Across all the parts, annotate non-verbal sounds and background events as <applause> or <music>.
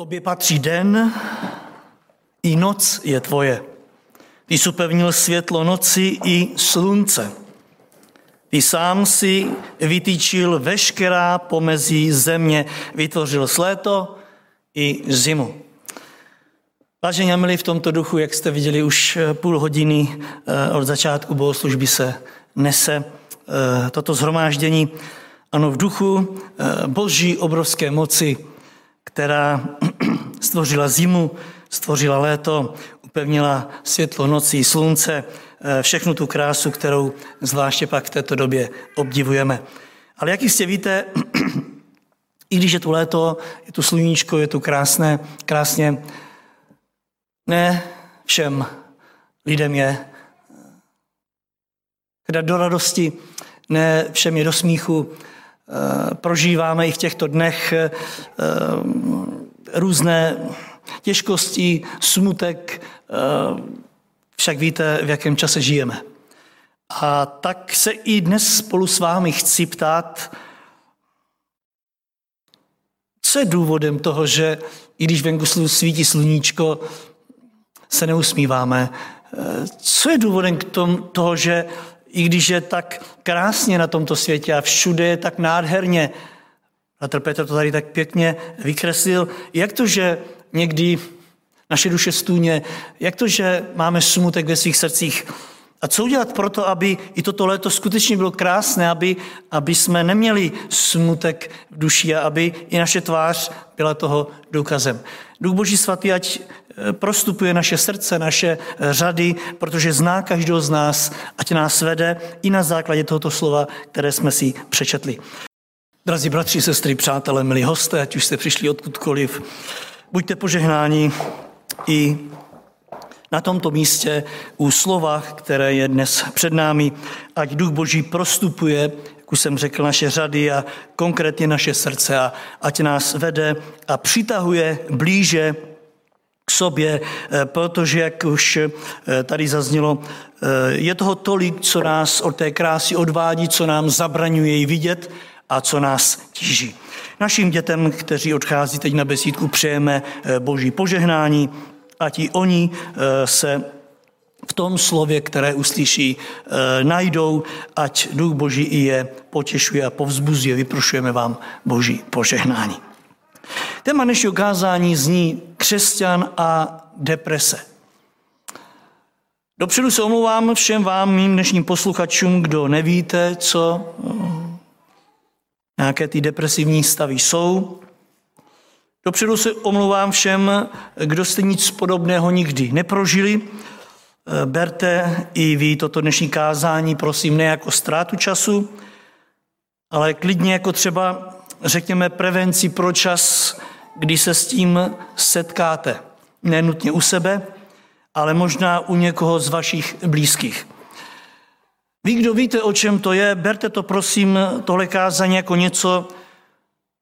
Tobě patří den, i noc je tvoje. Ty jsi upevnil světlo noci i slunce. Ty sám si vytýčil veškerá pomezí země, vytvořil léto i zimu. Vážení a milí, v tomto duchu, jak jste viděli, už půl hodiny eh, od začátku bohoslužby se nese eh, toto zhromáždění. Ano, v duchu eh, boží obrovské moci, která <clears throat> stvořila zimu, stvořila léto, upevnila světlo nocí, slunce, eh, všechnu tu krásu, kterou zvláště pak v této době obdivujeme. Ale jak jistě víte, <clears throat> i když je tu léto, je tu sluníčko, je tu krásné, krásně, ne všem lidem je teda do radosti, ne všem je do smíchu. Eh, prožíváme i v těchto dnech eh, různé těžkosti, smutek, eh, však víte, v jakém čase žijeme. A tak se i dnes spolu s vámi chci ptát, co je důvodem toho, že i když venku svítí sluníčko, se neusmíváme. Co je důvodem k tomu, toho, že i když je tak krásně na tomto světě a všude je tak nádherně, a Petr to tady tak pěkně vykreslil, jak to, že někdy naše duše stůně, jak to, že máme smutek ve svých srdcích. A co udělat pro to, aby i toto léto skutečně bylo krásné, aby, aby jsme neměli smutek v duši a aby i naše tvář byla toho důkazem. Duch Boží svatý, ať eh, prostupuje naše srdce, naše eh, řady, protože zná každého z nás, ať nás vede i na základě tohoto slova, které jsme si přečetli. Drazí bratři, sestry, přátelé, milí hosté, ať už jste přišli odkudkoliv, buďte požehnáni i na tomto místě u slova, které je dnes před námi, ať Duch Boží prostupuje, jak už jsem řekl, naše řady a konkrétně naše srdce a ať nás vede a přitahuje blíže k sobě, eh, protože, jak už eh, tady zaznělo, eh, je toho tolik, co nás od té krásy odvádí, co nám zabraňuje ji vidět a co nás tíží. Našim dětem, kteří odchází teď na besídku, přejeme boží požehnání, ať i oni eh, se v tom slově, které uslyší, eh, najdou, ať Duch Boží i je potěšuje a povzbuzuje. Vyprošujeme vám Boží požehnání. Téma dnešního kázání zní křesťan a deprese. Dopředu se omlouvám všem vám, mým dnešním posluchačům, kdo nevíte, co eh, nějaké ty depresivní stavy jsou. Dopředu se omlouvám všem, kdo jste nic podobného nikdy neprožili. Berte i vy toto dnešní kázání, prosím, ne jako ztrátu času, ale klidně jako třeba, řekněme, prevenci pro čas, kdy se s tím setkáte. Nenutně u sebe, ale možná u někoho z vašich blízkých. Vy, kdo víte, o čem to je, berte to prosím, tohle kázání jako něco,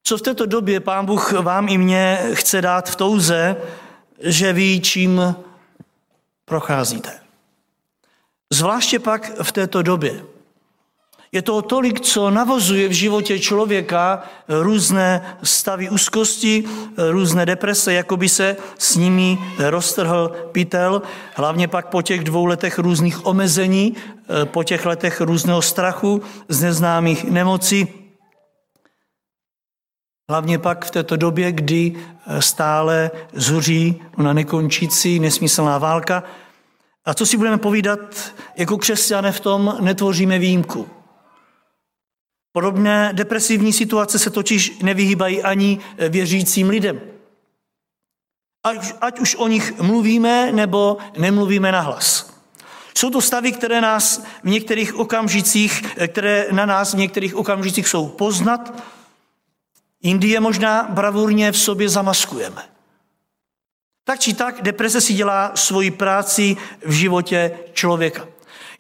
co v této době Pán Bůh vám i mně chce dát v touze, že ví, čím procházíte. Zvláště pak v této době. Je to tolik, co navozuje v životě člověka různé stavy úzkosti, různé deprese, jako by se s nimi roztrhl pytel, hlavně pak po těch dvou letech různých omezení, po těch letech různého strachu z neznámých nemocí, Hlavně pak v této době, kdy eh, stále zuří na nekončící nesmyslná válka. A co si budeme povídat, jako křesťané v tom netvoříme výjimku. Podobné depresivní situace se totiž nevyhýbají ani eh, věřícím lidem. Ať, ať už o nich mluvíme nebo nemluvíme nahlas. Jsou to stavy, které nás v některých okamžicích, eh, které na nás v některých okamžicích jsou poznat, Indie možná bravurně v sobě zamaskujeme. Tak či tak deprese si dělá svoji práci v životě člověka.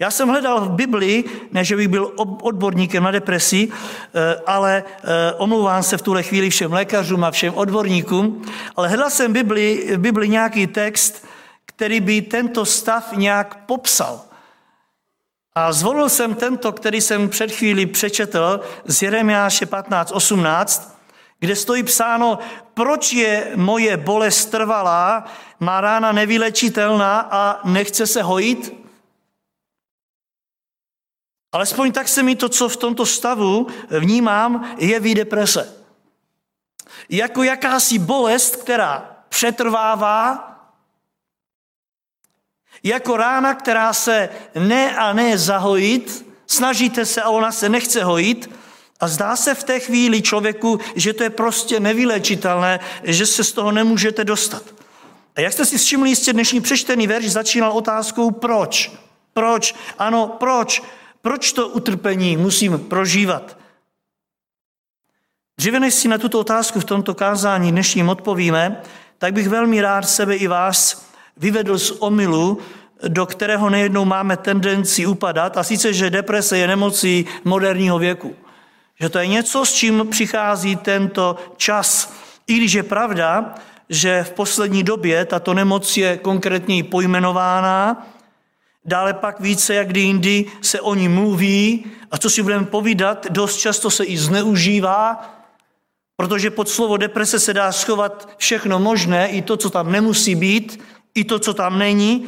Já jsem hledal v Biblii, ne že bych byl odborníkem na depresi, eh, ale eh, omlouvám se v tuhle chvíli všem lékařům a všem odborníkům, ale hledal jsem v Biblii, v Biblii nějaký text, který by tento stav nějak popsal. A zvolil jsem tento, který jsem před chvíli přečetl z Jeremiáše 15.18, kde stojí psáno, proč je moje bolest trvalá, má rána nevylečitelná a nechce se hojit? Alespoň tak se mi to, co v tomto stavu vnímám, je deprese. Jako jakási bolest, která přetrvává, jako rána, která se ne a ne zahojit, snažíte se a ona se nechce hojit a zdá se v té chvíli člověku, že to je prostě nevylečitelné, že se z toho nemůžete dostat. A jak jste si všimli, jistě dnešní přečtený verš začínal otázkou proč. Proč? Ano, proč? Proč to utrpení musím prožívat? Dříve než si na tuto otázku v tomto kázání dnešním odpovíme, tak bych velmi rád sebe i vás vyvedl z omylu, do kterého nejednou máme tendenci upadat, a sice, že deprese je nemocí moderního věku. Že to je něco, s čím přichází tento čas. I když je pravda, že v poslední době tato nemoc je konkrétně pojmenována, dále pak více jak kdy jindy se o ní mluví a co si budeme povídat, dost často se i zneužívá, protože pod slovo deprese se dá schovat všechno možné, i to, co tam nemusí být, i to, co tam není.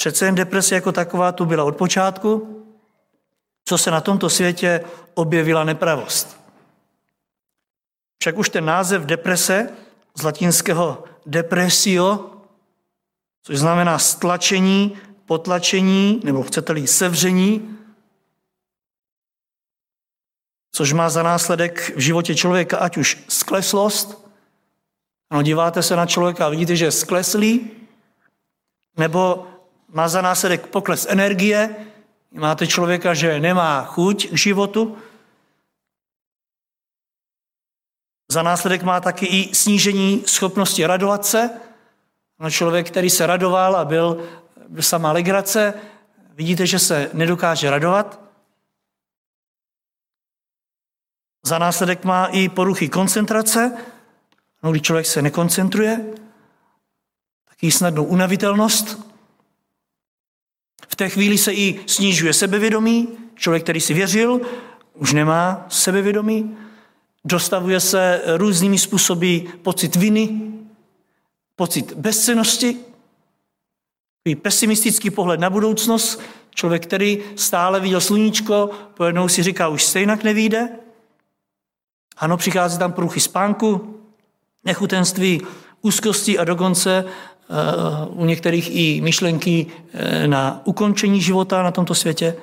Přece jen deprese jako taková tu byla od počátku, co se na tomto světě objevila nepravost. Však už ten název deprese z latinského depresio, což znamená stlačení, potlačení, nebo chcete-li sevření, což má za následek v životě člověka ať už skleslost, no díváte se na člověka a vidíte, že je skleslý, nebo má za následek pokles energie, máte člověka, že nemá chuť k životu, za následek má taky i snížení schopnosti radovat se. No člověk, který se radoval a byl, byl sama legrace, vidíte, že se nedokáže radovat. Za následek má i poruchy koncentrace, no, když člověk se nekoncentruje, taky snadnou unavitelnost. Té chvíli se i snižuje sebevědomí. Člověk, který si věřil, už nemá sebevědomí. Dostavuje se různými způsoby pocit viny, pocit bezcenosti, pesimistický pohled na budoucnost. Člověk, který stále viděl sluníčko, pojednou si říká, už stejně nevíde. Ano, přichází tam průchy spánku, nechutenství, úzkosti a dokonce u některých i myšlenky uh, na ukončení života na tomto světě.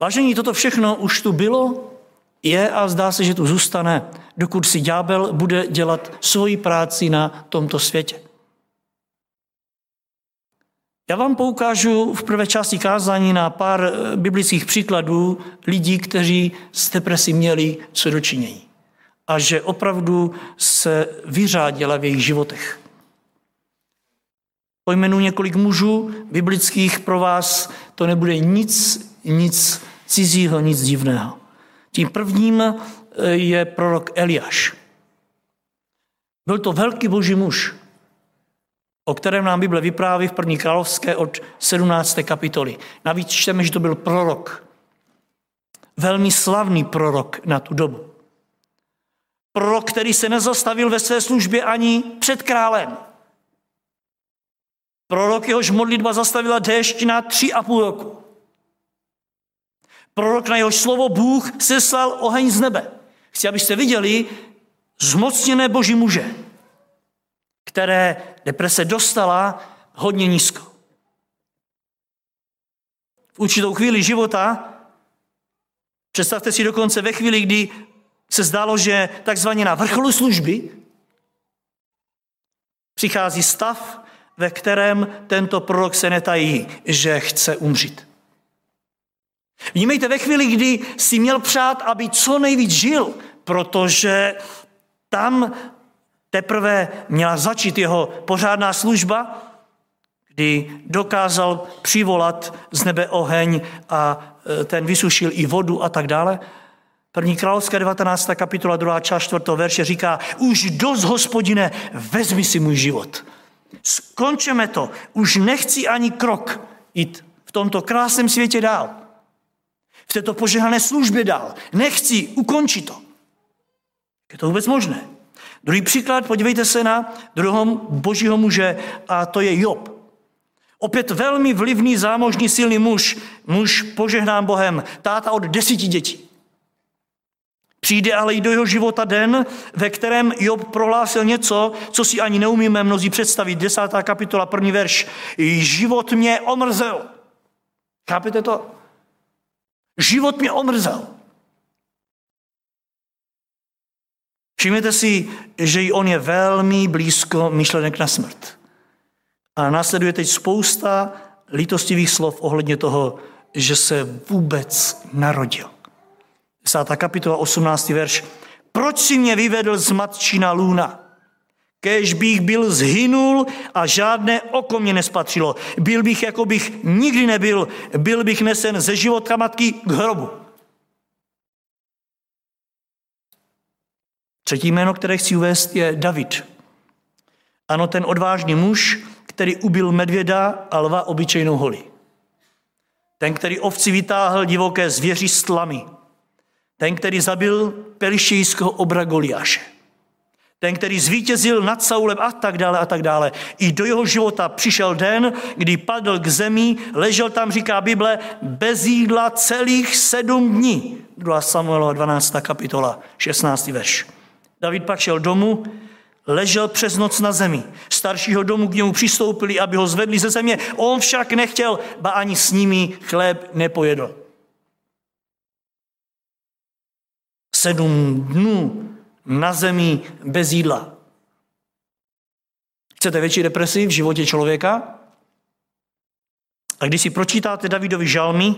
Vážení, toto všechno už tu bylo, je a zdá se, že tu zůstane, dokud si ďábel bude dělat svoji práci na tomto světě. Já vám poukážu v prvé části kázání na pár eh, biblických příkladů lidí, kteří s depresí měli co dočinění a že opravdu se vyřádila v jejich životech. Pojmenu několik mužů biblických pro vás, to nebude nic, nic cizího, nic divného. Tím prvním eh, je prorok Eliáš. Byl to velký boží muž, o kterém nám Bible vypráví v první královské od 17. kapitoly. Navíc čteme, že to byl prorok. Velmi slavný prorok na tu dobu. Prorok, který se nezastavil ve své službě ani před králem. Prorok, jehož modlitba zastavila déšť na tři a půl roku. Prorok, na jehož slovo Bůh seslal oheň z nebe. Chci, abyste viděli zmocněné boží muže, které deprese dostala hodně nízko. V určitou chvíli života, představte si dokonce ve chvíli, kdy se zdálo, že takzvaně na vrcholu služby přichází stav, ve kterém tento prorok se netají, že chce umřít. Vnímejte, ve chvíli, kdy si měl přát, aby co nejvíc žil, protože tam teprve měla začít jeho pořádná služba, kdy dokázal přivolat z nebe oheň a e, ten vysušil i vodu a tak dále. První královská 19. kapitola 2. část 4. verše říká, už dost, hospodine, vezmi si můj život. Skončeme to. Už nechci ani krok jít v tomto krásném světě dál. v této požehnané službě dál. Nechci, ukončit to. Je to vůbec možné? Druhý příklad, podívejte se na druhého božího muže a to je Job. Opět velmi vlivný, zámožný, silný muž, muž požehnán Bohem, táta od desíti dětí. Přijde ale i do jeho života den, ve kterém Job prohlásil něco, co si ani neumíme mnozí představit. Desátá kapitola, první verš. Život mě omrzel. Chápete to? Život mě omrzel. Všimněte si, že i on je velmi blízko myšlenek na smrt. A následuje teď spousta lítostivých slov ohledně toho, že se vůbec narodil. 10. kapitola, 18. verš. Proč si mě vyvedl z matčina lůna? Kež bych byl zhynul a žádné oko mě nespatřilo. Byl bych, jako bych nikdy nebyl. Byl bych nesen ze života matky k hrobu. Třetí jméno, které chci uvést, je David. Ano, ten odvážný muž, který ubil medvěda a lva obyčejnou holi. Ten, který ovci vytáhl divoké zvěři s tlamy. Ten, který zabil pelištějského obra Goliáše. Ten, který zvítězil nad Saulem a tak dále a tak dále. I do jeho života přišel den, kdy padl k zemi, ležel tam, říká Bible, bez jídla celých sedm dní. 2 Samuelova 12. kapitola, 16. verš. David pak šel domů, ležel přes noc na zemi. Staršího domu k němu přistoupili, aby ho zvedli ze země. On však nechtěl, ba ani s nimi chléb nepojedl. Sedm dnů na zemi bez jídla. Chcete větší depresi v životě člověka? A když si pročítáte Davidovi žalmy,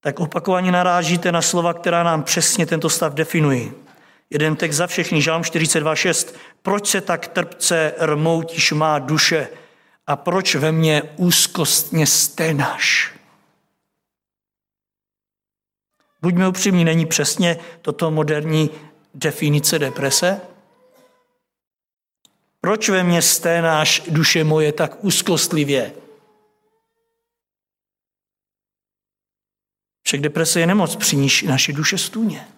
tak opakovaně narážíte na slova, která nám přesně tento stav definují. Jeden text za všechny, Žálm 42.6. Proč se tak trpce rmoutíš má duše a proč ve mně úzkostně sténáš? Buďme upřímní, není přesně toto moderní definice deprese? Proč ve mně sténáš, duše moje, tak úzkostlivě? Však deprese je nemoc, při níž naše duše stůně.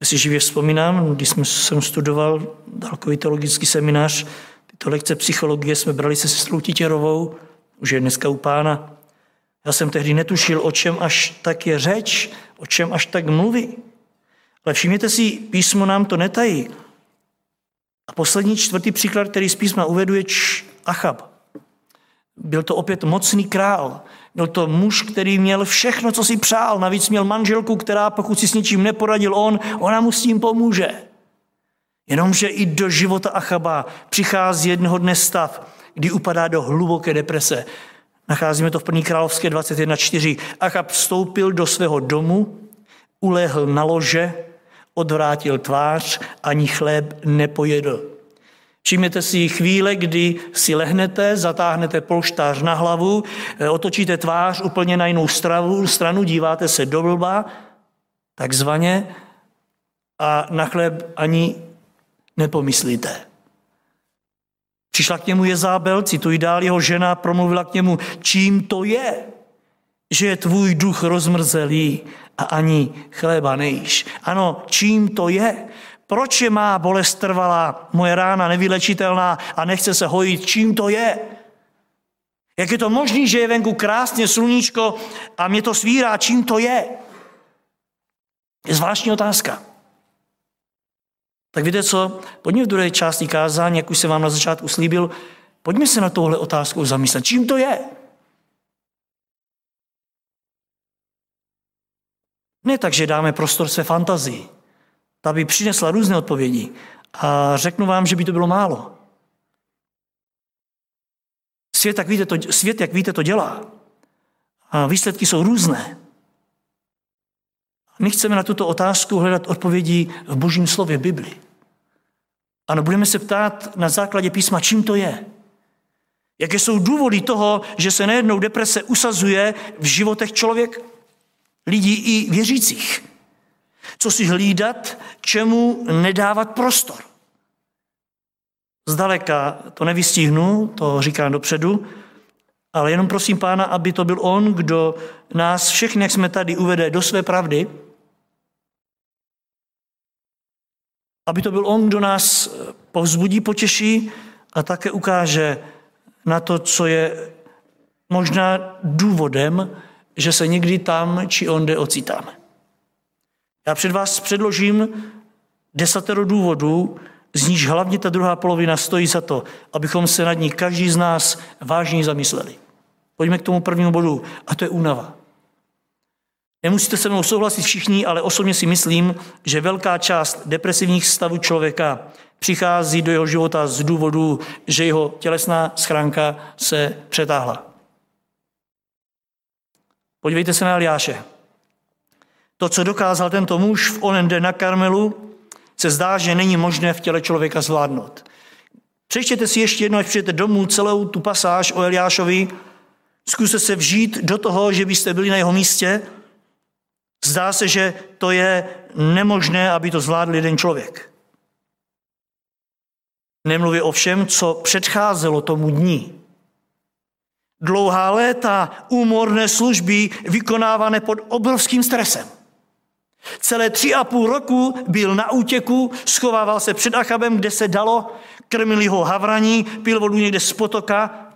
Já si živě vzpomínám, když jsem studoval dálkový teologický seminář, tyto lekce psychologie jsme brali se sestrou Titěrovou, už je dneska u pána. Já jsem tehdy netušil, o čem až tak je řeč, o čem až tak mluví. Ale všimněte si, písmo nám to netají. A poslední čtvrtý příklad, který z písma uvedu, je Achab. Byl to opět mocný král. Byl to muž, který měl všechno, co si přál. Navíc měl manželku, která pokud si s něčím neporadil on, ona mu s tím pomůže. Jenomže i do života Achaba přichází jednoho dne stav, kdy upadá do hluboké deprese. Nacházíme to v 1. královské 21.4. Achab vstoupil do svého domu, ulehl na lože, odvrátil tvář, ani chléb nepojedl. Všimněte si chvíle, kdy si lehnete, zatáhnete polštář na hlavu, eh, otočíte tvář úplně na jinou stranu, stranu díváte se do blba, takzvaně, a na chléb ani nepomyslíte. Přišla k němu Jezábel, cituji dál, jeho žena promluvila k němu, čím to je, že je tvůj duch rozmrzelý a ani chléba nejíš. Ano, čím to je? Proč je má bolest trvalá, moje rána nevylečitelná a nechce se hojit? Čím to je? Jak je to možné, že je venku krásně sluníčko a mě to svírá? Čím to je? Je zvláštní otázka. Tak víte co? Pojďme v druhé části kázání, jak už jsem vám na začátku slíbil, pojďme se na tohle otázku zamyslet. Čím to je? Ne tak, že dáme prostor své fantazii, ta by přinesla různé odpovědi. A řeknu vám, že by to bylo málo. Svět, jak víte, to, svět, jak víte, to dělá. A výsledky jsou různé. My chceme na tuto otázku hledat odpovědi v božím slově Bibli. Ano, budeme se ptát na základě písma, čím to je. Jaké jsou důvody toho, že se nejednou deprese usazuje v životech člověk, lidí i věřících co si hlídat, čemu nedávat prostor. Zdaleka to nevystihnu, to říkám dopředu, ale jenom prosím Pána, aby to byl On, kdo nás všechny, jak jsme tady, uvede do své pravdy, aby to byl On, kdo nás povzbudí, potěší a také ukáže na to, co je možná důvodem, že se někdy tam či onde ocitáme. Já před vás předložím desatero důvodů, z níž hlavně ta druhá polovina stojí za to, abychom se nad ní každý z nás vážně zamysleli. Pojďme k tomu prvnímu bodu, a to je únava. Nemusíte se mnou souhlasit všichni, ale osobně si myslím, že velká část depresivních stavů člověka přichází do jeho života z důvodu, že jeho tělesná schránka se přetáhla. Podívejte se na Eliáše. To, co dokázal tento muž v onen den na Karmelu, se zdá, že není možné v těle člověka zvládnout. Přečtěte si ještě jednou, až přijete domů, celou tu pasáž o Eliášovi, zkuste se vžít do toho, že byste byli na jeho místě. Zdá se, že to je nemožné, aby to zvládl jeden člověk. Nemluví o všem, co předcházelo tomu dní. Dlouhá léta úmorné služby vykonávané pod obrovským stresem. Celé tři a půl roku byl na útěku, schovával se před Achabem, kde se dalo, krmili ho havraní, pil vodu někde z potoka,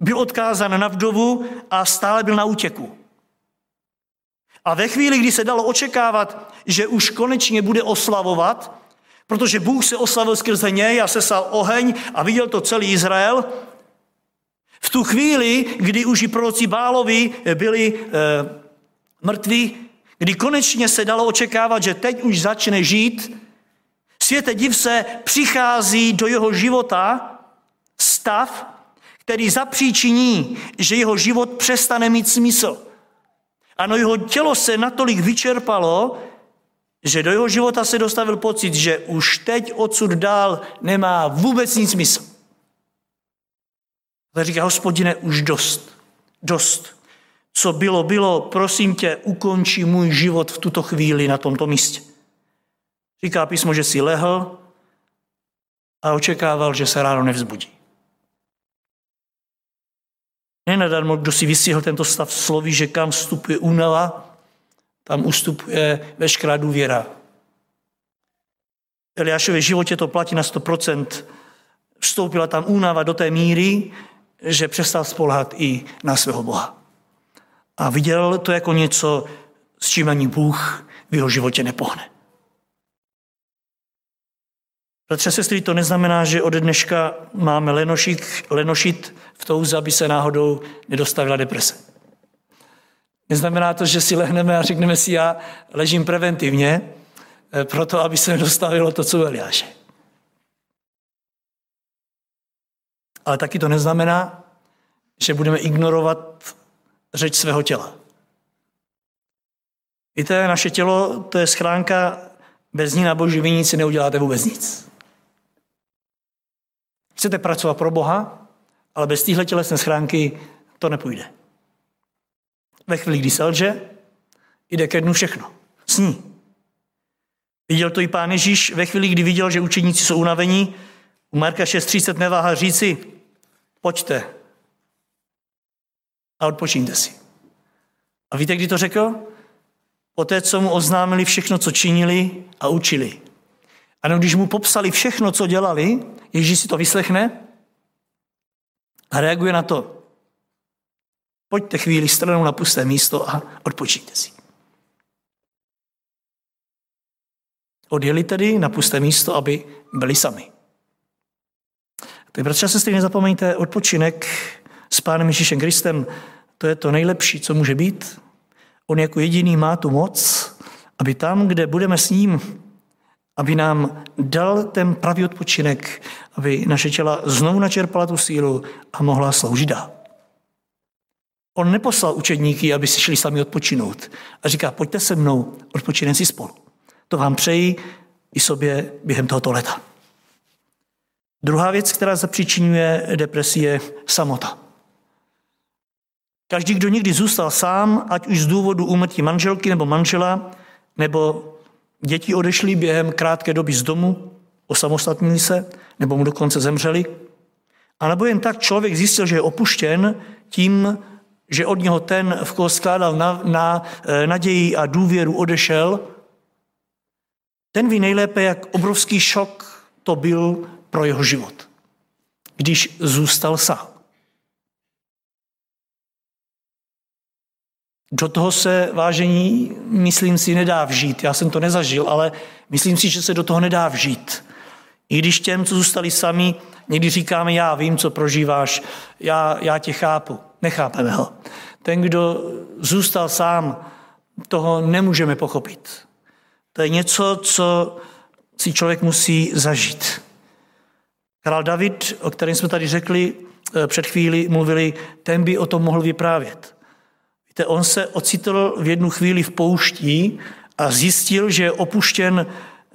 byl odkázán na vdovu a stále byl na útěku. A ve chvíli, kdy se dalo očekávat, že už konečně bude oslavovat, protože Bůh se oslavil skrze něj a sesal oheň a viděl to celý Izrael, v tu chvíli, kdy už i proroci Bálovi byli e, mrtví, kdy konečně se dalo očekávat, že teď už začne žít, světe div se přichází do jeho života stav, který zapříčiní, že jeho život přestane mít smysl. Ano, jeho tělo se natolik vyčerpalo, že do jeho života se dostavil pocit, že už teď odsud dál nemá vůbec nic smysl. Tak říká, hospodine, už dost, dost co bylo, bylo, prosím tě, ukončí můj život v tuto chvíli na tomto místě. Říká písmo, že si lehl a očekával, že se ráno nevzbudí. Nenadarmo, kdo si vystihl tento stav sloví, že kam vstupuje únava, tam ustupuje veškerá důvěra. V Eliášově životě to platí na 100%. Vstoupila tam únava do té míry, že přestal spolhat i na svého Boha a viděl to jako něco, s čím ani Bůh v jeho životě nepohne. Bratře, sestry, to neznamená, že ode dneška máme lenošit, lenošit v touze, aby se náhodou nedostavila deprese. Neznamená to, že si lehneme a řekneme si, já ležím preventivně, eh, proto, aby se nedostavilo to, co Eliáše. Ale taky to neznamená, že budeme ignorovat řeč svého těla. Víte, naše tělo, to je schránka, bez ní na boží vinici neuděláte vůbec nic. Chcete pracovat pro Boha, ale bez téhle tělesné schránky to nepůjde. Ve chvíli, kdy se lže, jde ke dnu všechno. Sní. Viděl to i pán Ježíš ve chvíli, kdy viděl, že učeníci jsou unavení. U Marka 6.30 neváhal říci, pojďte, a odpočíňte si. A víte, kdy to řekl? Poté, co mu oznámili všechno, co činili a učili. Ano, když mu popsali všechno, co dělali, Ježíš si to vyslechne a reaguje na to. Pojďte chvíli stranou na pusté místo a odpočíte si. Odjeli tedy na pusté místo, aby byli sami. Tak bratře a sestry, nezapomeňte, odpočinek s Pánem Ježíšem Kristem, to je to nejlepší, co může být. On jako jediný má tu moc, aby tam, kde budeme s ním, aby nám dal ten pravý odpočinek, aby naše těla znovu načerpala tu sílu a mohla sloužit dál. On neposlal učedníky, aby si šli sami odpočinout. A říká, pojďte se mnou, odpočinem si spolu. To vám přeji i sobě během tohoto leta. Druhá věc, která zapříčinuje depresi, je samota. Každý, kdo někdy zůstal sám, ať už z důvodu úmrtí manželky nebo manžela, nebo děti odešly během krátké doby z domu, osamostatnili se, nebo mu dokonce zemřeli, a nebo jen tak člověk zjistil, že je opuštěn, tím, že od něho ten, v koho skládal na, na eh, naději a důvěru, odešel, ten ví nejlépe, jak obrovský šok to byl pro jeho život, když zůstal sám. Do toho se, vážení, myslím si, nedá vžít. Já jsem to nezažil, ale myslím si, že se do toho nedá vžít. I když těm, co zůstali sami, někdy říkáme, já vím, co prožíváš, já, já tě chápu. Nechápeme ho. Ten, kdo zůstal sám, toho nemůžeme pochopit. To je něco, co si člověk musí zažít. Král David, o kterém jsme tady řekli eh, před chvíli, mluvili, ten by o tom mohl vyprávět. Víte, on se ocitl v jednu chvíli v pouští a zjistil, že je opuštěn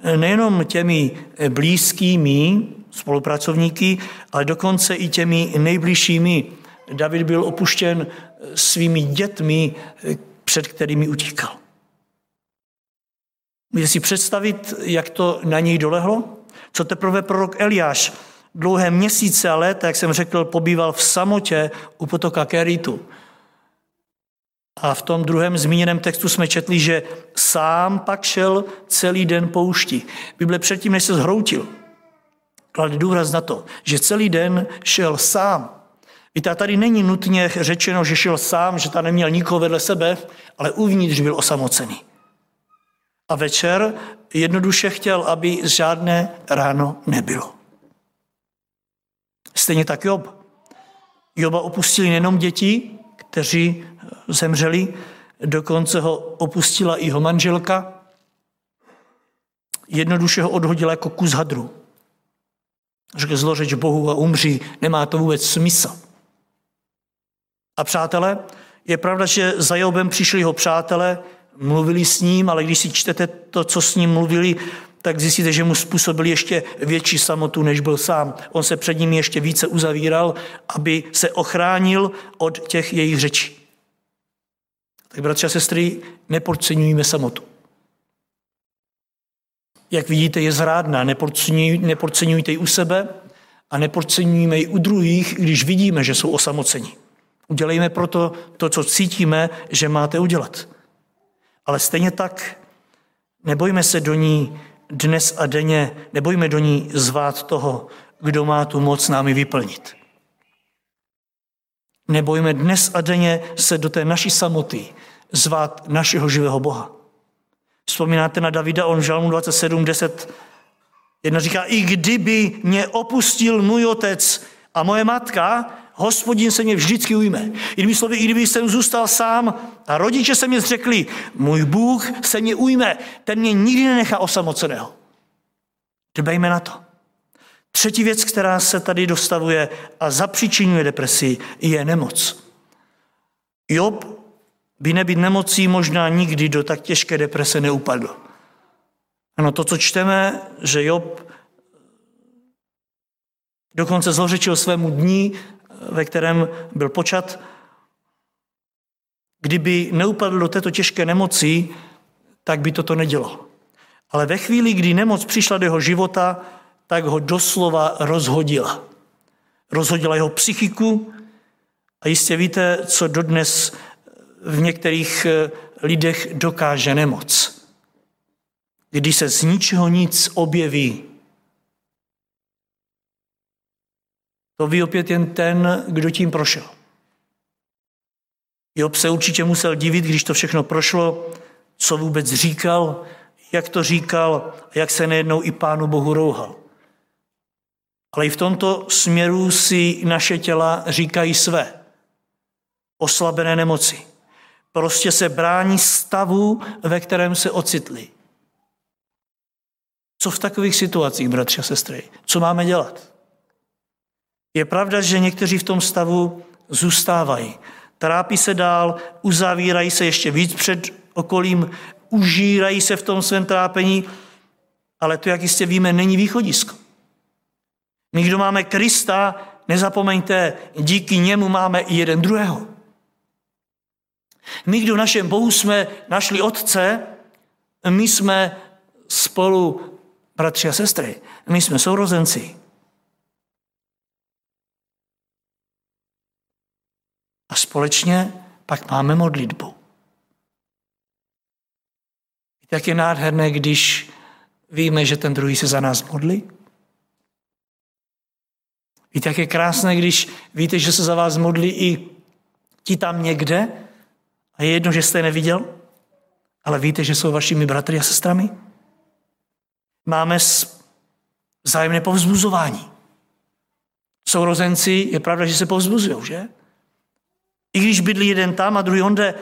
eh, nejenom těmi eh, blízkými spolupracovníky, ale dokonce i těmi nejbližšími. David byl opuštěn svými dětmi, před kterými utíkal. Můžete si představit, jak to na něj dolehlo? Co teprve prorok Eliáš dlouhé měsíce a léta, jak jsem řekl, pobýval v samotě u potoka Keritu. A v tom druhém zmíněném textu jsme četli, že sám pak šel celý den poušti. Bible předtím, než se zhroutil, klade důraz na to, že celý den šel sám. Víte, tady není nutně řečeno, že šel sám, že tam neměl nikoho vedle sebe, ale uvnitř byl osamocený. A večer jednoduše chtěl, aby žádné ráno nebylo. Stejně tak Job. Joba opustili nejenom děti, kteří zemřeli, dokonce ho opustila i jeho manželka. Jednoduše ho odhodila jako kus hadru. Řekl zlořeč Bohu a umří, nemá to vůbec smysl. A přátelé, je pravda, že za Jobem přišli jeho přátelé, mluvili s ním, ale když si čtete to, co s ním mluvili, tak zjistíte, že mu způsobili ještě větší samotu, než byl sám. On se před nimi ještě více uzavíral, aby se ochránil od těch jejich řečí. Tak bratři a sestry, nepodceňujeme samotu. Jak vidíte, je zrádná. Nepodceňujte ji u sebe a nepodceňujme ji u druhých, když vidíme, že jsou osamoceni. Udělejme proto to, co cítíme, že máte udělat. Ale stejně tak nebojme se do ní dnes a denně, nebojme do ní zvát toho, kdo má tu moc námi vyplnit. Nebojme dnes a denně se do té naší samoty zvát našeho živého Boha. Vzpomínáte na Davida, on v Žalmu 27, 10, jedna říká, i kdyby mě opustil můj otec a moje matka, hospodin se mě vždycky ujme. Jinými slovy, i kdyby jsem zůstal sám a rodiče se mě zřekli, můj Bůh se mě ujme, ten mě nikdy nenechá osamoceného. Dbejme na to. Třetí věc, která se tady dostavuje a zapříčinuje depresi, je nemoc. Job by nebýt nemocí možná nikdy do tak těžké deprese neupadl. Ano, to, co čteme, že Job dokonce zlořečil svému dní, ve kterém byl počat, kdyby neupadl do této těžké nemoci, tak by toto nedělo. Ale ve chvíli, kdy nemoc přišla do jeho života, tak ho doslova rozhodila. Rozhodila jeho psychiku a jistě víte, co dodnes v některých eh, lidech dokáže nemoc. Když se z ničeho nic objeví To ví opět jen ten, kdo tím prošel. Job se určitě musel divit, když to všechno prošlo, co vůbec říkal, jak to říkal jak se nejednou i Pánu Bohu rouhal. Ale i v tomto směru si naše těla říkají své. Oslabené nemoci. Prostě se brání stavu, ve kterém se ocitli. Co v takových situacích, bratři a sestry? Co máme dělat? Je pravda, že někteří v tom stavu zůstávají. Trápí se dál, uzavírají se ještě víc před okolím, užírají se v tom svém trápení, ale to, jak jistě víme, není východisko. My, kdo máme Krista, nezapomeňte, díky němu máme i jeden druhého. My, kdo v našem Bohu jsme našli Otce, my jsme spolu bratři a sestry, my jsme sourozenci. A společně pak máme modlitbu. Víte, jak je nádherné, když víme, že ten druhý se za nás modlí? Víte, jak je krásné, když víte, že se za vás modlí i ti tam někde a je jedno, že jste je neviděl, ale víte, že jsou vašimi bratry a sestrami? Máme vzájemné povzbuzování. Sourozenci, je pravda, že se povzbuzují, že? I když bydlí jeden tam a druhý onde,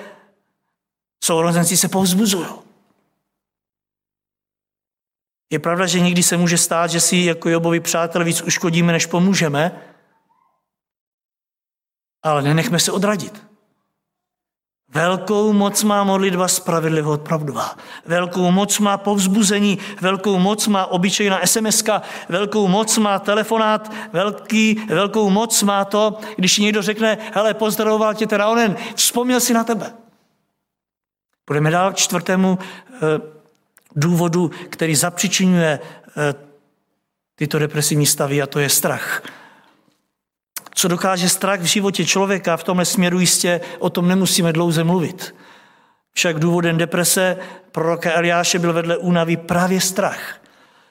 sourozenci se povzbuzují. Je pravda, že někdy se může stát, že si jako Jobovi přátel víc uškodíme, než pomůžeme, ale nenechme se odradit. Velkou moc má modlitba spravedlivého odpravdová. Velkou moc má povzbuzení, velkou moc má obyčejná sms velkou moc má telefonát, velký, velkou moc má to, když někdo řekne, hele, pozdravoval tě teda onen, vzpomněl si na tebe. Budeme dál k čtvrtému eh, důvodu, který zapřičinuje eh, tyto depresivní stavy, a to je strach co dokáže strach v životě člověka, v tomhle směru jistě o tom nemusíme dlouze mluvit. Však důvodem deprese proroka Eliáše byl vedle únavy právě strach.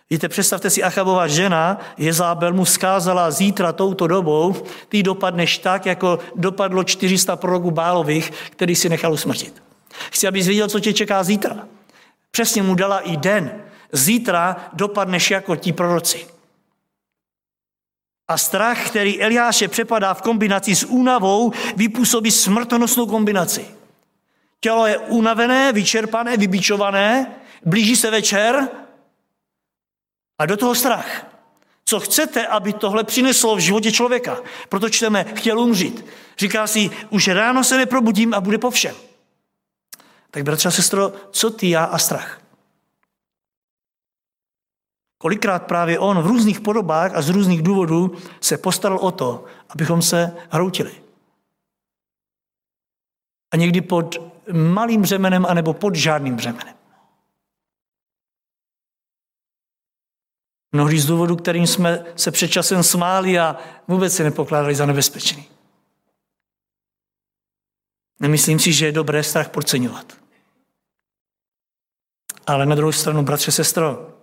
Víte, představte si, Achabová žena Jezábel mu vzkázala zítra touto dobou, ty dopadneš tak, jako dopadlo 400 proroků Bálových, který si nechal usmrtit. Chci, abys viděl, co tě čeká zítra. Přesně mu dala i den. Zítra dopadneš jako ti proroci. A strach, který Eliáše přepadá v kombinaci s únavou, vypůsobí smrtonosnou kombinaci. Tělo je unavené, vyčerpané, vybičované, blíží se večer a do toho strach. Co chcete, aby tohle přineslo v životě člověka? Proto čteme, chtěl umřít. Říká si, už ráno se neprobudím a bude po všem. Tak bratře a sestro, co ty, já a strach? Kolikrát právě on v různých podobách a z různých důvodů se postaral o to, abychom se hroutili. A někdy pod malým břemenem, anebo pod žádným břemenem. Mnohdy z důvodu, kterým jsme se před časem smáli a vůbec se nepokládali za nebezpečný. Nemyslím si, že je dobré strach podceňovat. Ale na druhou stranu, bratře, sestro,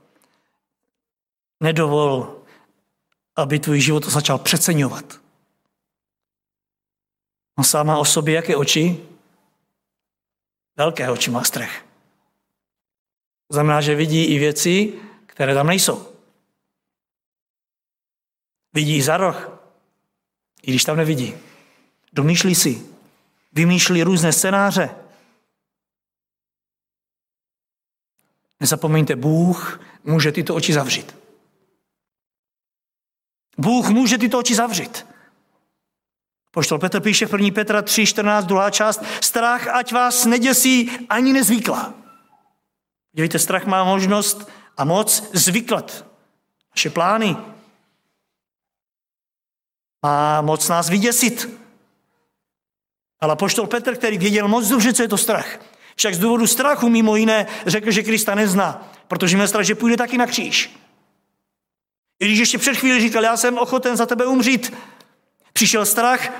Nedovol, aby tvůj život začal přeceňovat. On sám má o sobě jaké oči? Velké oči má strach. To znamená, že vidí i věci, které tam nejsou. Vidí i za roh, i když tam nevidí. Domýšlí si, vymýšlí různé scénáře. Nezapomeňte, Bůh může tyto oči zavřít. Bůh může tyto oči zavřít. Poštol Petr píše v 1. Petra 3, 14, druhá část, strach, ať vás neděsí ani nezvyklá. Dívejte, strach má možnost a moc zvyklat naše plány. Má moc nás vyděsit. Ale poštol Petr, který věděl moc dobře, co je to strach, však z důvodu strachu mimo jiné řekl, že Krista nezná, protože měl strach, že půjde taky na kříž. I když ještě před chvíli říkal, já jsem ochoten za tebe umřít, přišel strach,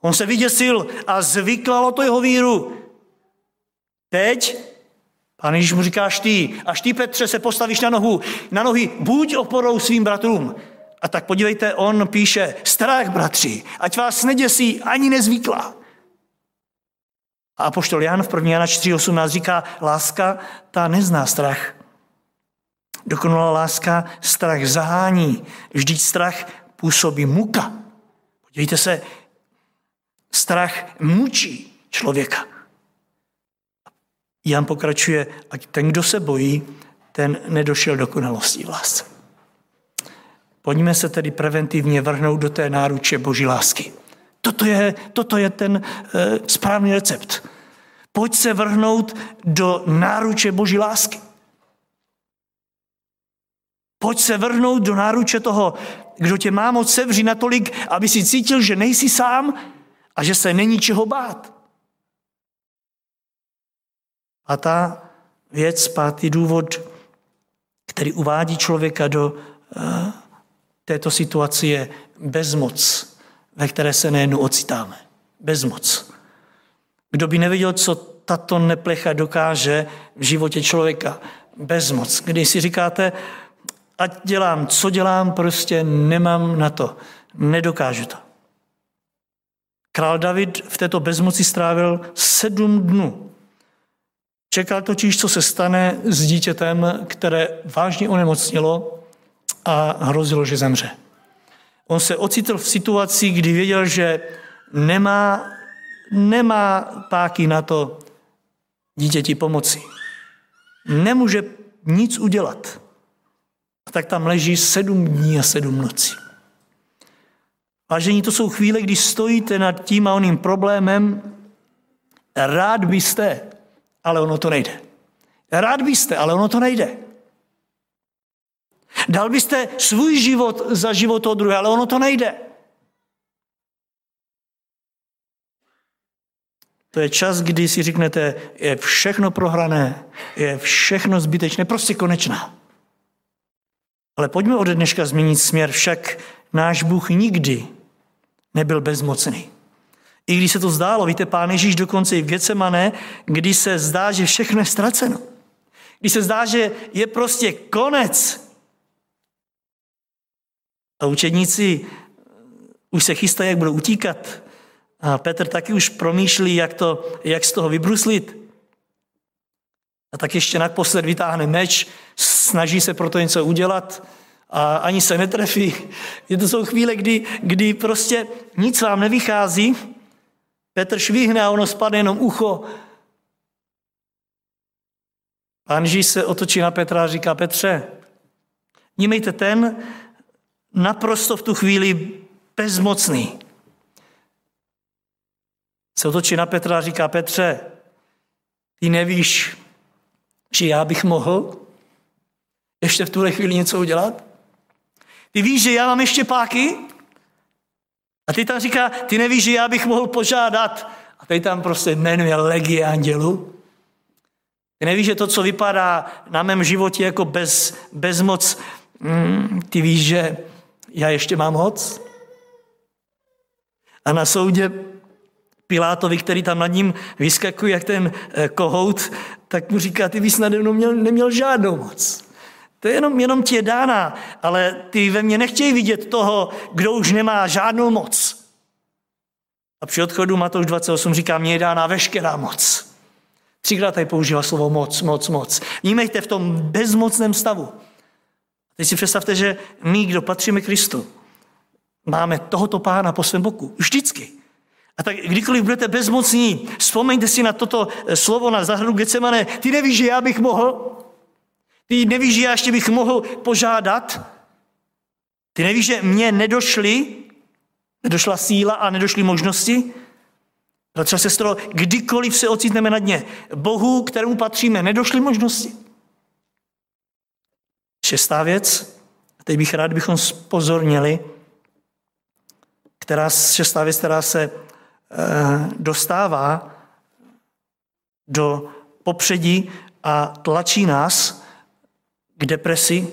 on se vyděsil a zvyklalo to jeho víru. Teď Pán Ježíš mu říká, až ty, až ty, Petře, se postavíš na nohu, na nohy, buď oporou svým bratrům. A tak podívejte, on píše, strach, bratři, ať vás neděsí ani nezvyklá. A poštol Jan v 1. Jana 4.18 říká, láska, ta nezná strach. Dokonalá láska strach zahání. Vždyť strach působí muka. Podívejte se, strach mučí člověka. Jan pokračuje, ať ten, kdo se bojí, ten nedošel dokonalosti v lásce. Pojďme se tedy preventivně vrhnout do té náruče boží lásky. Toto je, toto je ten e, správný recept. Pojď se vrhnout do náruče boží lásky. Pojď se vrhnout do náruče toho, kdo tě má moc sevřít natolik, aby si cítil, že nejsi sám a že se není čeho bát. A ta věc, pátý důvod, který uvádí člověka do uh, této situace, je bezmoc, ve které se nejednou ocitáme. Bezmoc. Kdo by nevěděl, co tato neplecha dokáže v životě člověka. Bezmoc. Když si říkáte, ať dělám, co dělám, prostě nemám na to. Nedokážu to. Král David v této bezmoci strávil sedm dnů. Čekal totiž, co se stane s dítětem, které vážně onemocnilo a hrozilo, že zemře. On se ocitl v situaci, kdy věděl, že nemá, nemá páky na to dítěti pomoci. Nemůže nic udělat. A tak tam leží sedm dní a sedm nocí. Vážení, to jsou chvíle, kdy stojíte nad tím a oným problémem, rád byste, ale ono to nejde. Rád byste, ale ono to nejde. Dal byste svůj život za život toho druhé, ale ono to nejde. To je čas, kdy si řeknete, je všechno prohrané, je všechno zbytečné, prostě konečná. Ale pojďme ode dneška změnit směr, však náš Bůh nikdy nebyl bezmocný. I když se to zdálo, víte, pán Ježíš dokonce i v Getsemane, kdy se zdá, že všechno je ztraceno. Když se zdá, že je prostě konec. A učedníci už se chystají, jak budou utíkat. A Petr taky už promýšlí, jak, to, jak z toho vybruslit. A tak ještě naposled vytáhne meč, snaží se pro to něco udělat a ani se netrefí. Je to jsou chvíle, kdy, kdy prostě nic vám nevychází. Petr švihne a ono spadne jenom ucho. Pán Ježíš se otočí na Petra a říká, Petře, vnímejte ten naprosto v tu chvíli bezmocný. Se otočí na Petra a říká, Petře, ty nevíš, že já bych mohl ještě v tuhle chvíli něco udělat? Ty víš, že já mám ještě páky? A ty tam říká, ty nevíš, že já bych mohl požádat. A teď tam prostě jmenuje legie andělu. Ty nevíš, že to, co vypadá na mém životě jako bez, bezmoc, mm, ty víš, že já ještě mám moc? A na soudě Pilátovi, který tam nad ním vyskakuje jak ten eh, kohout, tak mu říká, ty bys nade mnou měl, neměl žádnou moc. To je jenom, jenom ti je dána, ale ty ve mně nechtějí vidět toho, kdo už nemá žádnou moc. A při odchodu Matouš 28 říká, mně je dána veškerá moc. Třikrát tady používá slovo moc, moc, moc. Vnímejte v tom bezmocném stavu. Teď si představte, že my, kdo patříme Kristu, máme tohoto pána po svém boku. Vždycky. A tak kdykoliv budete bezmocní, vzpomeňte si na toto slovo na zahradu Getsemane. Ty nevíš, že já bych mohl? Ty nevíš, že já ještě bych mohl požádat? Ty nevíš, že mě nedošly, nedošla síla a nedošly možnosti? Bratře a sestro, kdykoliv se ocitneme na dně, Bohu, kterému patříme, nedošly možnosti. Šestá věc, a teď bych rád, bychom spozornili, která, šestá věc, která se dostává do popředí a tlačí nás k depresi,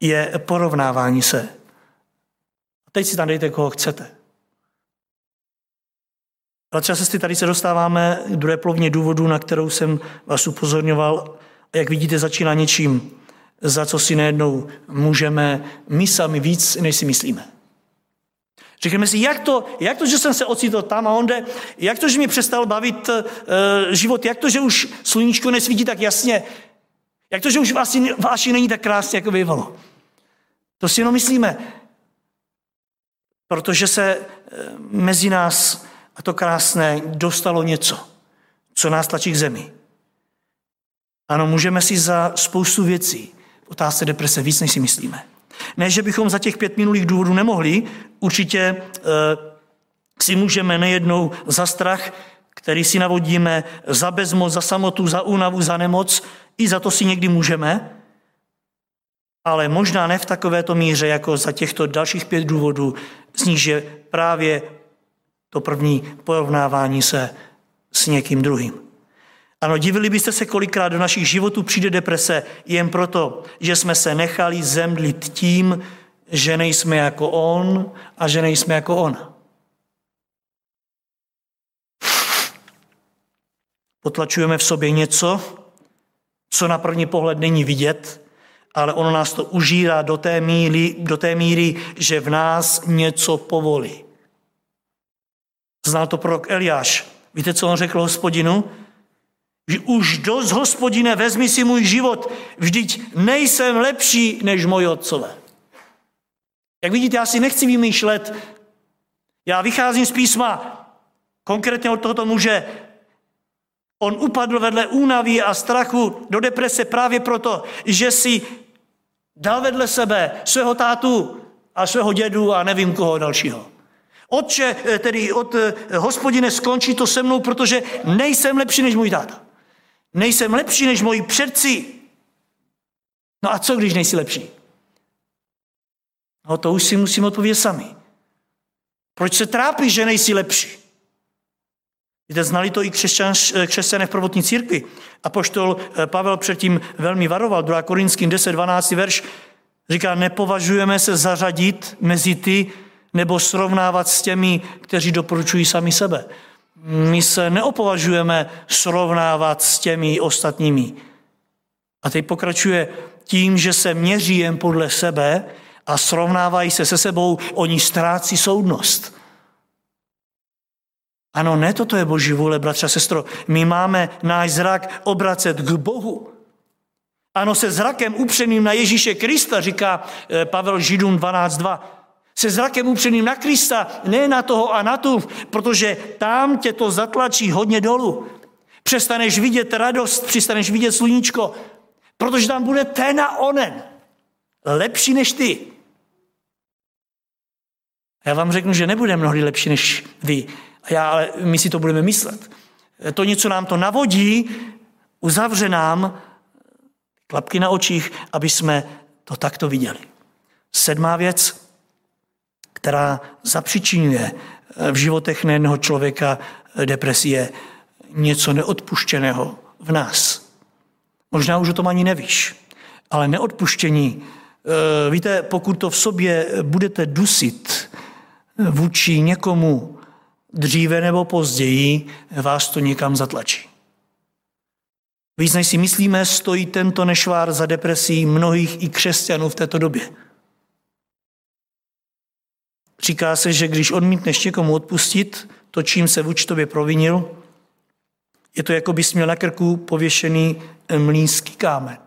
je porovnávání se. A teď si tam dejte, koho chcete. Bratři a sestry, tady se dostáváme k druhé plovně důvodu, na kterou jsem vás upozorňoval. A jak vidíte, začíná něčím, za co si nejednou můžeme my sami víc, než si myslíme. Řekneme si, jak to, jak to, že jsem se ocitl tam a onde, jak to, že mě přestal bavit uh, život, jak to, že už sluníčko nesvítí tak jasně, jak to, že už vlastně váši není tak krásně, jako bývalo. To si jenom myslíme. Protože se uh, mezi nás a to krásné dostalo něco, co nás tlačí k zemi. Ano, můžeme si za spoustu věcí otázce deprese víc, než si myslíme. Ne, že bychom za těch pět minulých důvodů nemohli, určitě e, si můžeme nejednou za strach, který si navodíme, za bezmoc, za samotu, za únavu, za nemoc, i za to si někdy můžeme, ale možná ne v takovéto míře, jako za těchto dalších pět důvodů, z nich je právě to první porovnávání se s někým druhým. Ano, divili byste se, kolikrát do našich životů přijde deprese jen proto, že jsme se nechali zemdlit tím, že nejsme jako on a že nejsme jako ona. Potlačujeme v sobě něco, co na první pohled není vidět, ale ono nás to užírá do té míry, do té míry že v nás něco povolí. Znal to prorok Eliáš. Víte, co on řekl hospodinu? Už dost, hospodine, vezmi si můj život, vždyť nejsem lepší než moji otcové. Jak vidíte, já si nechci vymýšlet. Já vycházím z písma, konkrétně od tohoto muže. On upadl vedle únavy a strachu do deprese právě proto, že si dal vedle sebe svého tátu a svého dědu a nevím koho dalšího. Otče, eh, tedy od eh, hospodine, skončí to se mnou, protože nejsem lepší než můj táta. Nejsem lepší než moji předci. No a co, když nejsi lepší? No to už si musím odpovědět sami. Proč se trápíš, že nejsi lepší? Víte, znali to i křesťan, eh, křesťané v prvotní církvi. A poštol Pavel předtím velmi varoval, 2 Korinským 10, 12 verš, říká, nepovažujeme se zařadit mezi ty, nebo srovnávat s těmi, kteří doporučují sami sebe. My se neopovažujeme srovnávat s těmi ostatními. A teď pokračuje tím, že se měří jen podle sebe a srovnávají se se sebou, oni ztrácí soudnost. Ano, ne toto je boží vůle, bratře a sestro. My máme náš zrak obracet k Bohu. Ano, se zrakem upřeným na Ježíše Krista, říká eh, Pavel Židům 12.2 se zrakem upřeným na Krista, ne na toho a na tu, protože tam tě to zatlačí hodně dolů. Přestaneš vidět radost, přestaneš vidět sluníčko, protože tam bude ten a onen. Lepší než ty. Já vám řeknu, že nebude mnohdy lepší než vy. Já, ale my si to budeme myslet. To něco nám to navodí, uzavře nám klapky na očích, aby jsme to takto viděli. Sedmá věc, která zapřičinuje eh, v životech nejednoho člověka eh, depresie něco neodpuštěného v nás. Možná už o tom ani nevíš, ale neodpuštění, eh, víte, pokud to v sobě budete dusit vůči někomu dříve nebo později, vás to někam zatlačí. Víc než si myslíme, stojí tento nešvár za depresí mnohých i křesťanů v této době. Říká se, že když odmítneš někomu odpustit to, čím se vůči tobě provinil, je to, jako bys měl na krku pověšený mlínský kámen.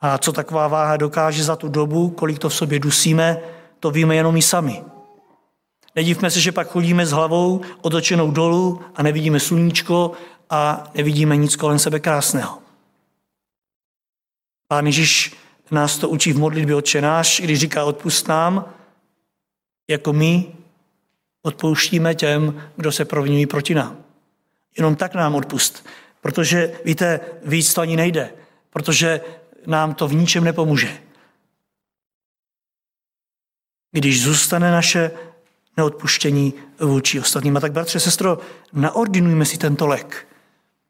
A co taková váha dokáže za tu dobu, kolik to v sobě dusíme, to víme jenom my sami. Nedívme se, že pak chodíme s hlavou otočenou dolů a nevidíme sluníčko a nevidíme nic kolem sebe krásného. Pán Ježíš nás to učí v modlitbě odčenáš, když říká odpust nám, jako my odpouštíme těm, kdo se provinují proti nám. Jenom tak nám odpust. Protože, víte, víc to ani nejde. Protože nám to v ničem nepomůže. Když zůstane naše neodpuštění vůči ostatním. A tak, bratře, sestro, naordinujme si tento lék.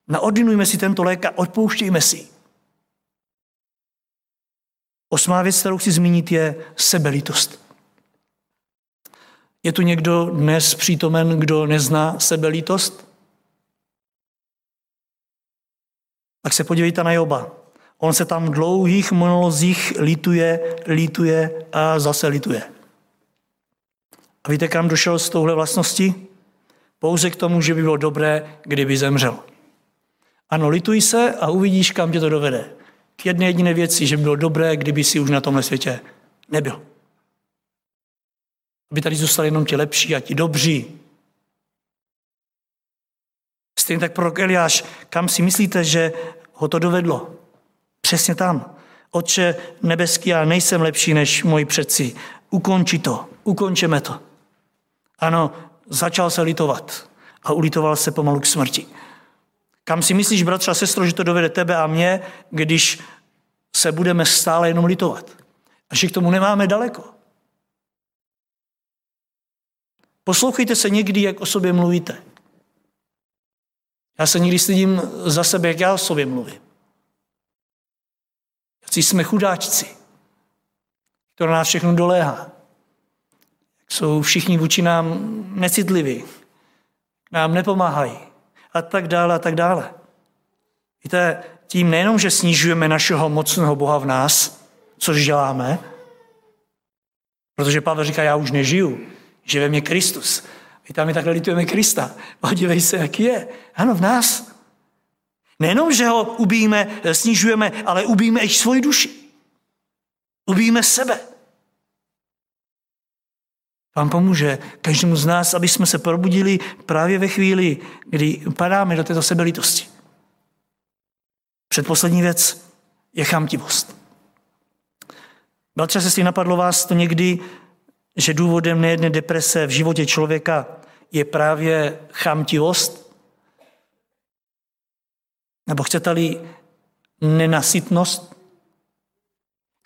Naordinujme si tento lék a odpouštějme si. Osmá věc, kterou chci zmínit, je sebelitost. Je tu někdo dnes přítomen, kdo nezná sebelítost? Tak se podívejte na Joba. On se tam v dlouhých monolozích lituje, lituje a zase lituje. A víte, kam došel z touhle vlastnosti? Pouze k tomu, že by bylo dobré, kdyby zemřel. Ano, lituj se a uvidíš, kam tě to dovede. K jedné jediné věci, že by bylo dobré, kdyby si už na tomhle světě nebyl. Aby tady zůstali jenom ti lepší a ti dobří. Stejně tak prorok Eliáš, kam si myslíte, že ho to dovedlo? Přesně tam. Otče nebeský, já nejsem lepší než moji předci. Ukonči to, ukončeme to. Ano, začal se litovat a ulitoval se pomalu k smrti. Kam si myslíš, bratře a sestro, že to dovede tebe a mě, když se budeme stále jenom litovat? A že k tomu nemáme daleko. Poslouchejte se někdy, jak o sobě mluvíte. Já se někdy stydím za sebe, jak já o sobě mluvím. Jaký jsme chudáčci, to na nás všechno doléhá. Jsou všichni vůči nám necitliví, nám nepomáhají. a tak dále a tak dále. Víte, tím nejenom, že snižujeme našeho mocného Boha v nás, což děláme, protože Pavel říká, já už nežiju, že ve mně Kristus. My tam je takhle litujeme Krista. Podívej se, jaký je. Ano, v nás. Nejenom, že ho ubijíme, snižujeme, ale ubijíme i svoji duši. Ubijíme sebe. Pán pomůže každému z nás, aby jsme se probudili právě ve chvíli, kdy padáme do této sebelitosti. Předposlední věc je chamtivost. Bratře, si napadlo vás to někdy, že důvodem nejedné deprese v životě člověka je právě chamtivost? Nebo chcete-li nenasytnost?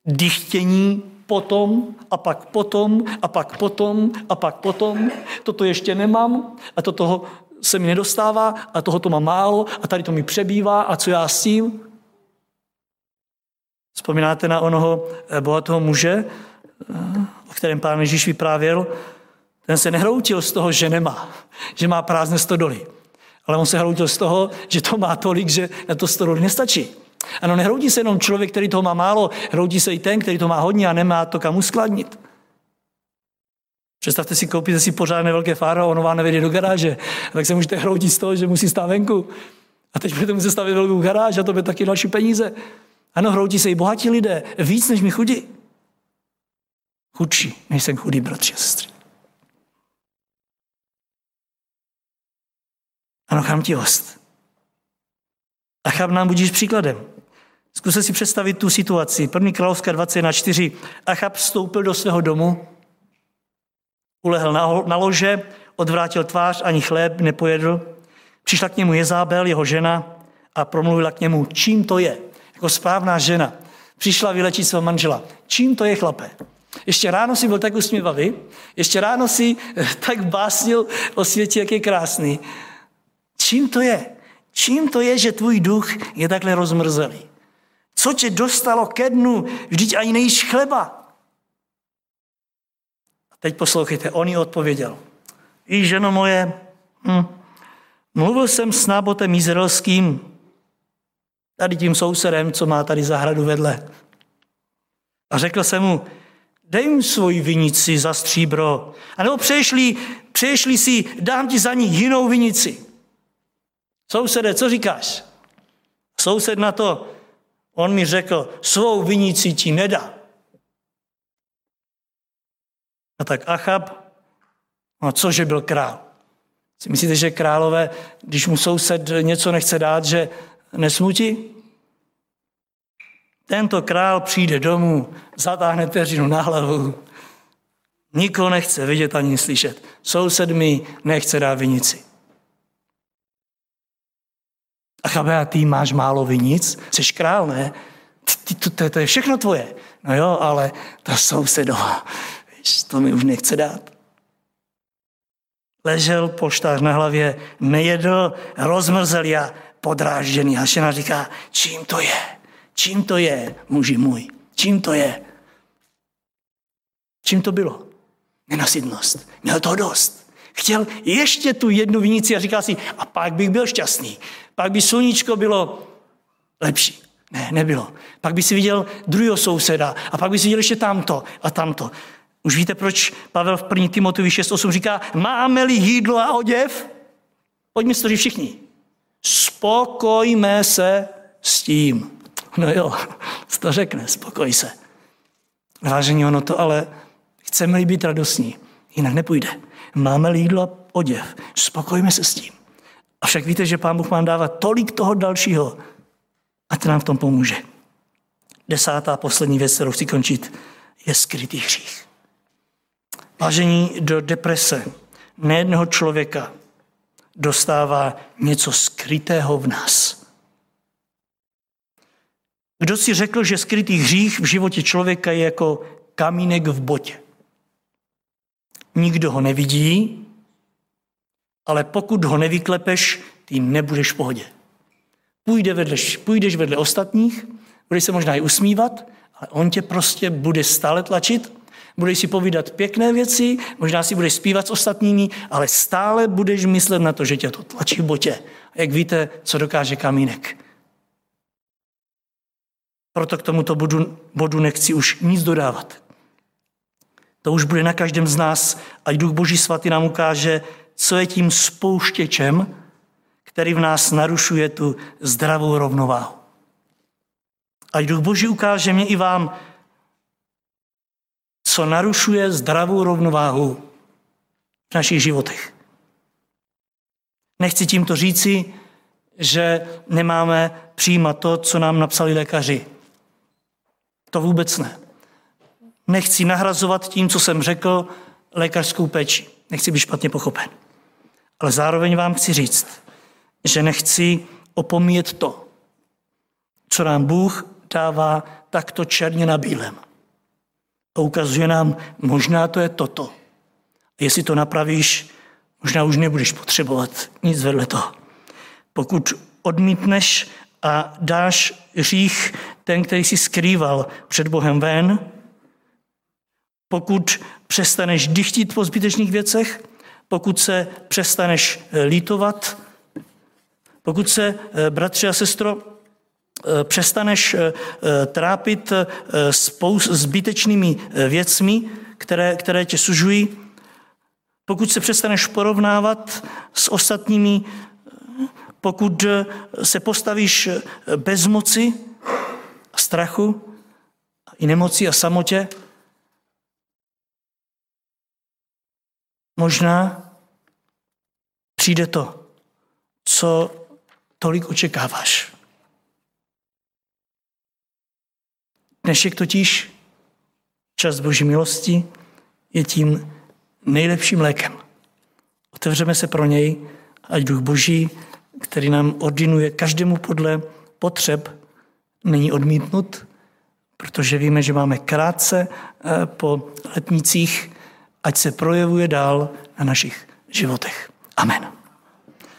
Dychtění potom a pak potom a pak potom a pak potom. Toto ještě nemám a to toho se mi nedostává a toho to mám málo a tady to mi přebývá a co já s tím? Vzpomínáte na onoho eh, bohatého muže, o kterém pán Ježíš vyprávěl? Ten se nehroutil z toho, že nemá, že má prázdné stodoly. Ale on se hroutil z toho, že to má tolik, že na to stodoly nestačí. Ano, nehroutí se jenom člověk, který toho má málo, hroutí se i ten, který to má hodně a nemá to kam uskladnit. Představte si, koupíte si pořádné velké fáro ono vám nevede do garáže. A tak se můžete hroutit z toho, že musí stát venku. A teď budete muset stavit velkou garáž a to bude taky další peníze. Ano, hroutí se i bohatí lidé, víc než mi chudí. Chudší, než jsem chudý, bratři a sestry. Ano, chamtivost. Achab nám budíš příkladem. Zkuste si představit tu situaci. První královská 21.4. Achab vstoupil do svého domu, ulehl na lože, odvrátil tvář, ani chléb nepojedl. Přišla k němu Jezábel, jeho žena, a promluvila k němu, čím to je. Jako správná žena. Přišla vylečit svého manžela. Čím to je, chlape? Ještě ráno si byl tak usměvavý, ještě ráno si tak básnil o světě, jak je krásný. Čím to je? Čím to je, že tvůj duch je takhle rozmrzelý? Co tě dostalo ke dnu? Vždyť ani nejíš chleba. A teď poslouchejte, on jí odpověděl. I ženo moje, hm, mluvil jsem s nábotem izraelským, tady tím sousedem, co má tady zahradu vedle. A řekl jsem mu, dej mu svoji vinici za stříbro, anebo přeješli, přeješli si, dám ti za ní jinou vinici. Sousede, co říkáš? Soused na to, on mi řekl, svou vinici ti nedá. A tak Achab, no cože byl král? Myslíte, že králové, když mu soused něco nechce dát, že nesmutí? Tento král přijde domů, zatáhne peřinu na hlavu, nikoho nechce vidět ani slyšet. Soused mi nechce dát vinici. A chápe, a ty máš málo vinic, jsi král, ne? Ty, to, to, to je všechno tvoje. No jo, ale ta sousedová, víš, to mi už nechce dát. Ležel poštář na hlavě, nejedl, rozmrzel a podrážděný. A žena říká, čím to je? Čím to je, muži můj? Čím to je? Čím to bylo? Nenasytnost. Měl to dost. Chtěl ještě tu jednu vinici a říká si, a pak bych byl šťastný. Pak by sluníčko bylo lepší. Ne, nebylo. Pak by si viděl druhého souseda a pak by si viděl ještě tamto a tamto. Už víte, proč Pavel v 1. Timotovi 6.8 říká, máme-li jídlo a oděv? Pojďme si to říct všichni. Spokojme se s tím. No jo, to řekne, spokoj se. Vážení, ono to ale chceme-li být radostní, jinak nepůjde. Máme-li jídlo a oděv, spokojme se s tím. A však víte, že Pán Bůh vám dává tolik toho dalšího a to nám v tom pomůže. Desátá poslední věc, kterou chci končit, je skrytý hřích. Vážení do deprese nejedného člověka dostává něco skrytého v nás. Kdo si řekl, že skrytý hřích v životě člověka je jako kamínek v botě? Nikdo ho nevidí, ale pokud ho nevyklepeš, ty nebudeš v pohodě. Půjde vedle, půjdeš vedle ostatních, budeš se možná i usmívat, ale on tě prostě bude stále tlačit, budeš si povídat pěkné věci, možná si budeš zpívat s ostatními, ale stále budeš myslet na to, že tě to tlačí v botě Jak víte, co dokáže kamínek. Proto k tomuto bodu, bodu nechci už nic dodávat. To už bude na každém z nás, ať Duch Boží svatý nám ukáže, co je tím spouštěčem, který v nás narušuje tu zdravou rovnováhu. Ať Duch Boží ukáže mě i vám, co narušuje zdravou rovnováhu v našich životech. Nechci tímto říci, že nemáme přijímat to, co nám napsali lékaři. To vůbec ne. Nechci nahrazovat tím, co jsem řekl, lékařskou péči. Nechci být špatně pochopen. Ale zároveň vám chci říct, že nechci opomíjet to, co nám Bůh dává takto černě na bílém. A ukazuje nám, možná to je toto. A jestli to napravíš, možná už nebudeš potřebovat nic vedle toho. Pokud odmítneš a dáš řích ten, který si skrýval před Bohem ven, pokud přestaneš dychtit po zbytečných věcech, pokud se přestaneš eh, lítovat, pokud se, eh, bratři a sestro, eh, přestaneš trápit spou zbytečnými věcmi, které, které tě sužují, pokud se přestaneš porovnávat s ostatními, pokud se postavíš bez moci strachu, i nemoci a samotě, možná přijde to, co tolik očekáváš. Dnešek totiž, čas Boží milosti, je tím nejlepším lékem. Otevřeme se pro něj, ať Duch Boží, který nám ordinuje každému podle potřeb, není odmítnut, protože víme, že máme krátce eh, po letnicích, ať se projevuje dál na našich životech. Amen.